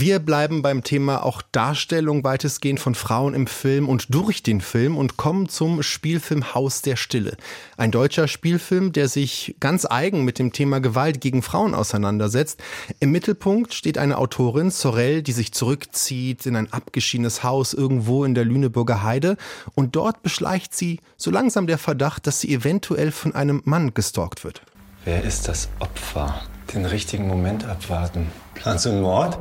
wir bleiben beim Thema auch Darstellung weitestgehend von Frauen im Film und durch den Film und kommen zum Spielfilm Haus der Stille. Ein deutscher Spielfilm, der sich ganz eigen mit dem Thema Gewalt gegen Frauen auseinandersetzt. Im Mittelpunkt steht eine Autorin, Sorel, die sich zurückzieht in ein abgeschiedenes Haus irgendwo in der Lüneburger Heide und dort beschleicht sie so langsam der Verdacht, dass sie eventuell von einem Mann gestalkt wird. Wer ist das Opfer? Den richtigen Moment abwarten. Planst du einen Mord?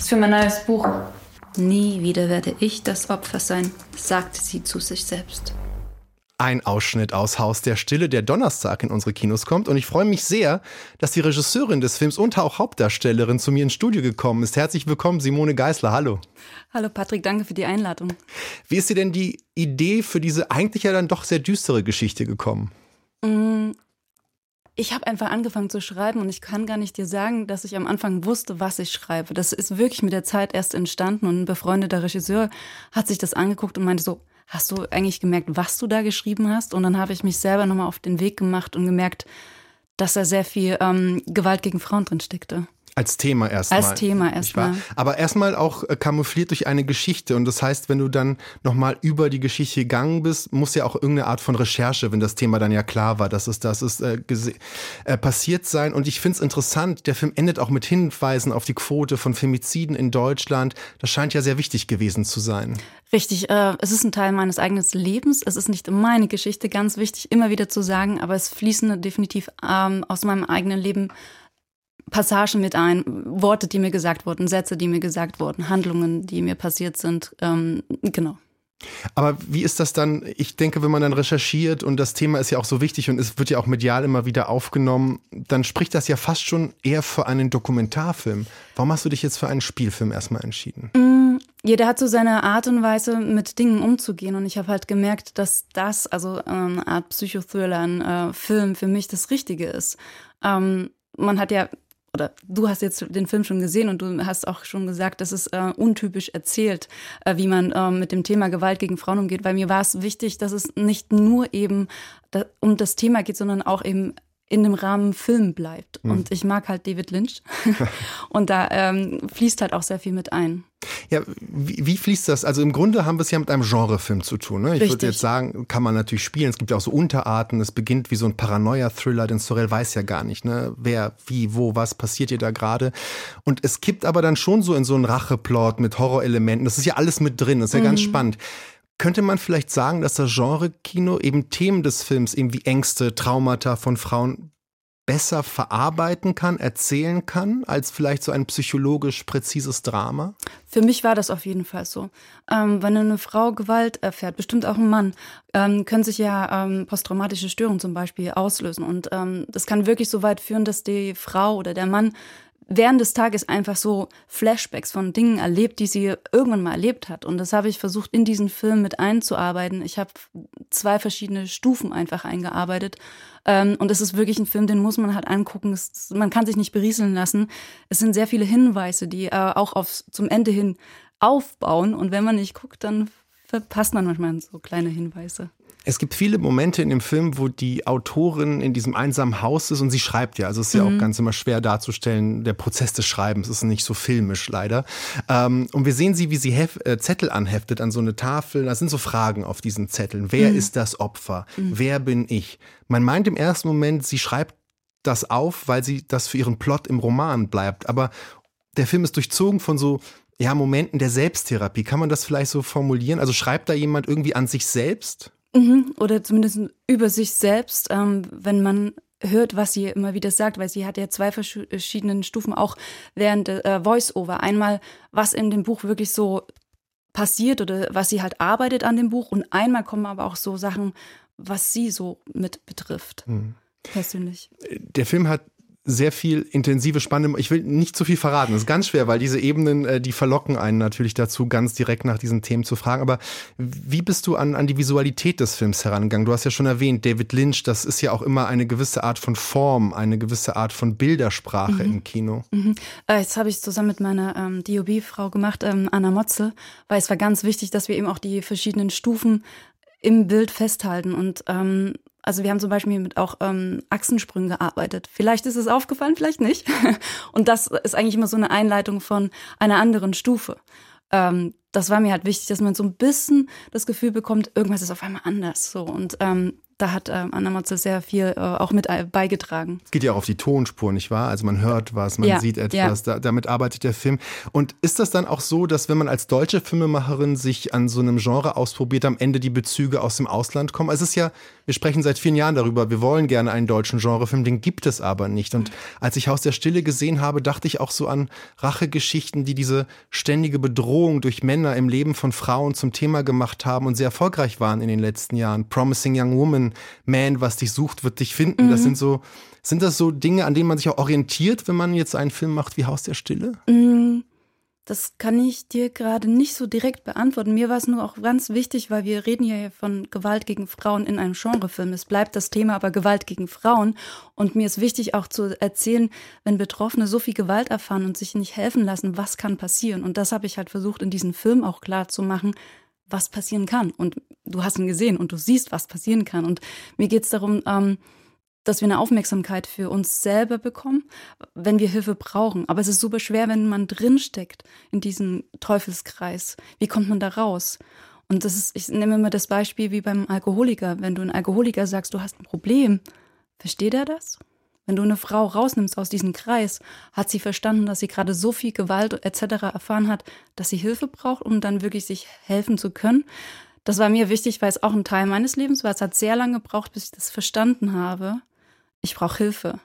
Ist für mein neues Buch. Nie wieder werde ich das Opfer sein, sagte sie zu sich selbst. Ein Ausschnitt aus Haus der Stille, der Donnerstag in unsere Kinos kommt. Und ich freue mich sehr, dass die Regisseurin des Films und auch Hauptdarstellerin zu mir ins Studio gekommen ist. Herzlich willkommen, Simone Geisler. Hallo. Hallo Patrick, danke für die Einladung. Wie ist dir denn die Idee für diese eigentlich ja dann doch sehr düstere Geschichte gekommen? Ich habe einfach angefangen zu schreiben und ich kann gar nicht dir sagen, dass ich am Anfang wusste, was ich schreibe. Das ist wirklich mit der Zeit erst entstanden und ein befreundeter Regisseur hat sich das angeguckt und meinte so, hast du eigentlich gemerkt, was du da geschrieben hast? Und dann habe ich mich selber nochmal auf den Weg gemacht und gemerkt, dass da sehr viel ähm, Gewalt gegen Frauen drin steckte. Als Thema erstmal. Als Thema erstmal. Aber erstmal auch äh, kamoufliert durch eine Geschichte. Und das heißt, wenn du dann nochmal über die Geschichte gegangen bist, muss ja auch irgendeine Art von Recherche, wenn das Thema dann ja klar war, dass es das ist, äh, äh, passiert sein. Und ich finde es interessant, der Film endet auch mit Hinweisen auf die Quote von Femiziden in Deutschland. Das scheint ja sehr wichtig gewesen zu sein. Richtig, äh, es ist ein Teil meines eigenen Lebens. Es ist nicht meine Geschichte, ganz wichtig, immer wieder zu sagen, aber es fließen definitiv ähm, aus meinem eigenen Leben Passagen mit ein, Worte, die mir gesagt wurden, Sätze, die mir gesagt wurden, Handlungen, die mir passiert sind. Ähm, genau. Aber wie ist das dann? Ich denke, wenn man dann recherchiert und das Thema ist ja auch so wichtig und es wird ja auch medial immer wieder aufgenommen, dann spricht das ja fast schon eher für einen Dokumentarfilm. Warum hast du dich jetzt für einen Spielfilm erstmal entschieden? Mm, jeder hat so seine Art und Weise, mit Dingen umzugehen und ich habe halt gemerkt, dass das, also ähm, eine Art Psychothriller, ein äh, Film für mich das Richtige ist. Ähm, man hat ja oder du hast jetzt den Film schon gesehen und du hast auch schon gesagt, dass es äh, untypisch erzählt, äh, wie man äh, mit dem Thema Gewalt gegen Frauen umgeht. Weil mir war es wichtig, dass es nicht nur eben da, um das Thema geht, sondern auch eben in dem Rahmen Film bleibt. Mhm. Und ich mag halt David Lynch. und da ähm, fließt halt auch sehr viel mit ein. Ja, wie, wie, fließt das? Also im Grunde haben wir es ja mit einem Genrefilm zu tun. Ne? Ich würde jetzt sagen, kann man natürlich spielen. Es gibt ja auch so Unterarten. Es beginnt wie so ein Paranoia-Thriller, denn Sorel weiß ja gar nicht, ne? wer, wie, wo, was passiert hier da gerade. Und es kippt aber dann schon so in so einen Racheplot mit Horrorelementen. Das ist ja alles mit drin. Das ist ja mhm. ganz spannend. Könnte man vielleicht sagen, dass das Genre-Kino eben Themen des Films, eben wie Ängste, Traumata von Frauen besser verarbeiten kann, erzählen kann, als vielleicht so ein psychologisch präzises Drama? Für mich war das auf jeden Fall so. Ähm, wenn eine Frau Gewalt erfährt, bestimmt auch ein Mann, ähm, können sich ja ähm, posttraumatische Störungen zum Beispiel auslösen. Und ähm, das kann wirklich so weit führen, dass die Frau oder der Mann während des Tages einfach so Flashbacks von Dingen erlebt, die sie irgendwann mal erlebt hat. Und das habe ich versucht, in diesen Film mit einzuarbeiten. Ich habe zwei verschiedene Stufen einfach eingearbeitet. Ähm, und es ist wirklich ein Film, den muss man halt angucken. man kann sich nicht berieseln lassen. Es sind sehr viele Hinweise, die äh, auch aufs, zum Ende hin aufbauen. Und wenn man nicht guckt, dann verpasst man manchmal so kleine Hinweise. Es gibt viele Momente in dem Film, wo die Autorin in diesem einsamen Haus ist und sie schreibt ja. Also es ist ja auch mhm. ganz immer schwer darzustellen, der Prozess des Schreibens ist nicht so filmisch leider. Ähm, und wir sehen sie, wie sie Hef äh, Zettel anheftet an so eine Tafel. Da sind so Fragen auf diesen Zetteln. Wer mhm. ist das Opfer? Mhm. Wer bin ich? Man meint im ersten Moment, sie schreibt das auf, weil sie das für ihren Plot im Roman bleibt. Aber der Film ist durchzogen von so ja, Momenten der Selbsttherapie. Kann man das vielleicht so formulieren? Also schreibt da jemand irgendwie an sich selbst? Mhm, oder zumindest über sich selbst, ähm, wenn man hört, was sie immer wieder sagt, weil sie hat ja zwei verschiedenen Stufen auch während äh, Voice-Over. Einmal, was in dem Buch wirklich so passiert oder was sie halt arbeitet an dem Buch und einmal kommen aber auch so Sachen, was sie so mit betrifft. Mhm. Persönlich. Der Film hat sehr viel intensive, spannende. Ich will nicht zu viel verraten. Das ist ganz schwer, weil diese Ebenen, äh, die verlocken einen natürlich dazu, ganz direkt nach diesen Themen zu fragen. Aber wie bist du an, an die Visualität des Films herangegangen? Du hast ja schon erwähnt, David Lynch, das ist ja auch immer eine gewisse Art von Form, eine gewisse Art von Bildersprache mhm. im Kino. Mhm. Äh, jetzt habe ich es zusammen mit meiner ähm, DOB-Frau gemacht, ähm, Anna Motze, weil es war ganz wichtig, dass wir eben auch die verschiedenen Stufen im Bild festhalten. Und ähm, Also wir haben zum Beispiel mit auch ähm, Achsensprüngen gearbeitet. Vielleicht ist es aufgefallen, vielleicht nicht. Und das ist eigentlich immer so eine Einleitung von einer anderen Stufe. Ähm, das war mir halt wichtig, dass man so ein bisschen das Gefühl bekommt, irgendwas ist auf einmal anders. So und ähm, da hat ähm, Anna Motzel sehr viel äh, auch mit äh, beigetragen. Es geht ja auch auf die Tonspur, nicht wahr? Also man hört was, man ja, sieht etwas, ja. da, damit arbeitet der Film. Und ist das dann auch so, dass wenn man als deutsche Filmemacherin sich an so einem Genre ausprobiert, am Ende die Bezüge aus dem Ausland kommen? Also es ist ja, wir sprechen seit vielen Jahren darüber, wir wollen gerne einen deutschen Genrefilm, den gibt es aber nicht. Und als ich Haus der Stille gesehen habe, dachte ich auch so an Rachegeschichten, die diese ständige Bedrohung durch Männer im Leben von Frauen zum Thema gemacht haben und sehr erfolgreich waren in den letzten Jahren. Promising Young Woman, man, was dich sucht, wird dich finden. Mhm. Das sind so, sind das so Dinge, an denen man sich auch orientiert, wenn man jetzt einen Film macht wie Haus der Stille? Mhm. Das kann ich dir gerade nicht so direkt beantworten. Mir war es nur auch ganz wichtig, weil wir reden ja von Gewalt gegen Frauen in einem Genrefilm. Es bleibt das Thema aber Gewalt gegen Frauen. Und mir ist wichtig auch zu erzählen, wenn Betroffene so viel Gewalt erfahren und sich nicht helfen lassen, was kann passieren. Und das habe ich halt versucht, in diesem Film auch klar zu machen, was passieren kann. Und du hast ihn gesehen und du siehst, was passieren kann. Und mir geht es darum, ähm, dass wir eine Aufmerksamkeit für uns selber bekommen, wenn wir Hilfe brauchen. Aber es ist super schwer, wenn man drinsteckt in diesem Teufelskreis. Wie kommt man da raus? Und das ist, ich nehme immer das Beispiel wie beim Alkoholiker. Wenn du einem Alkoholiker sagst, du hast ein Problem, versteht er das? Wenn du eine Frau rausnimmst aus diesem Kreis, hat sie verstanden, dass sie gerade so viel Gewalt etc. erfahren hat, dass sie Hilfe braucht, um dann wirklich sich helfen zu können. Das war mir wichtig, weil es auch ein Teil meines Lebens war. Es hat sehr lange gebraucht, bis ich das verstanden habe. Ich brauche Hilfe.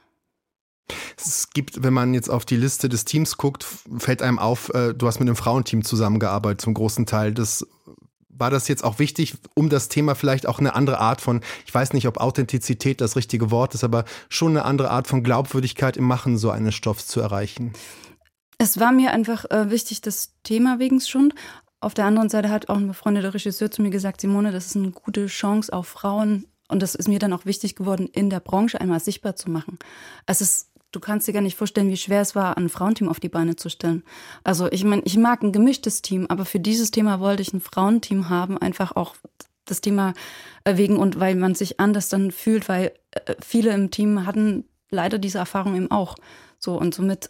Es gibt, wenn man jetzt auf die Liste des Teams guckt, fällt einem auf, äh, du hast mit einem Frauenteam zusammengearbeitet zum großen Teil. Das war das jetzt auch wichtig, um das Thema vielleicht auch eine andere Art von, ich weiß nicht, ob Authentizität das richtige Wort ist, aber schon eine andere Art von Glaubwürdigkeit im Machen so eines Stoffs zu erreichen? Es war mir einfach äh, wichtig, das Thema wegen schon. Auf der anderen Seite hat auch ein befreundeter Regisseur zu mir gesagt, Simone, das ist eine gute Chance, auch Frauen, und das ist mir dann auch wichtig geworden, in der Branche einmal sichtbar zu machen. Es ist du kannst dir gar nicht vorstellen, wie schwer es war, ein Frauenteam auf die Beine zu stellen. Also ich meine, ich mag ein gemischtes Team, aber für dieses Thema wollte ich ein Frauenteam haben, einfach auch das Thema wegen und weil man sich anders dann fühlt, weil äh, viele im Team hatten leider diese Erfahrung eben auch. So und somit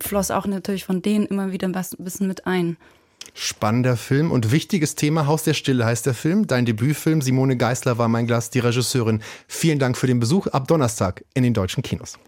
floss auch natürlich von denen immer wieder ein bisschen mit ein. Spannender Film und wichtiges Thema. Haus der Stille heißt der Film. Dein Debütfilm. Simone Geisler war mein Glas, die Regisseurin. Vielen Dank für den Besuch. Ab Donnerstag in den deutschen Kinos.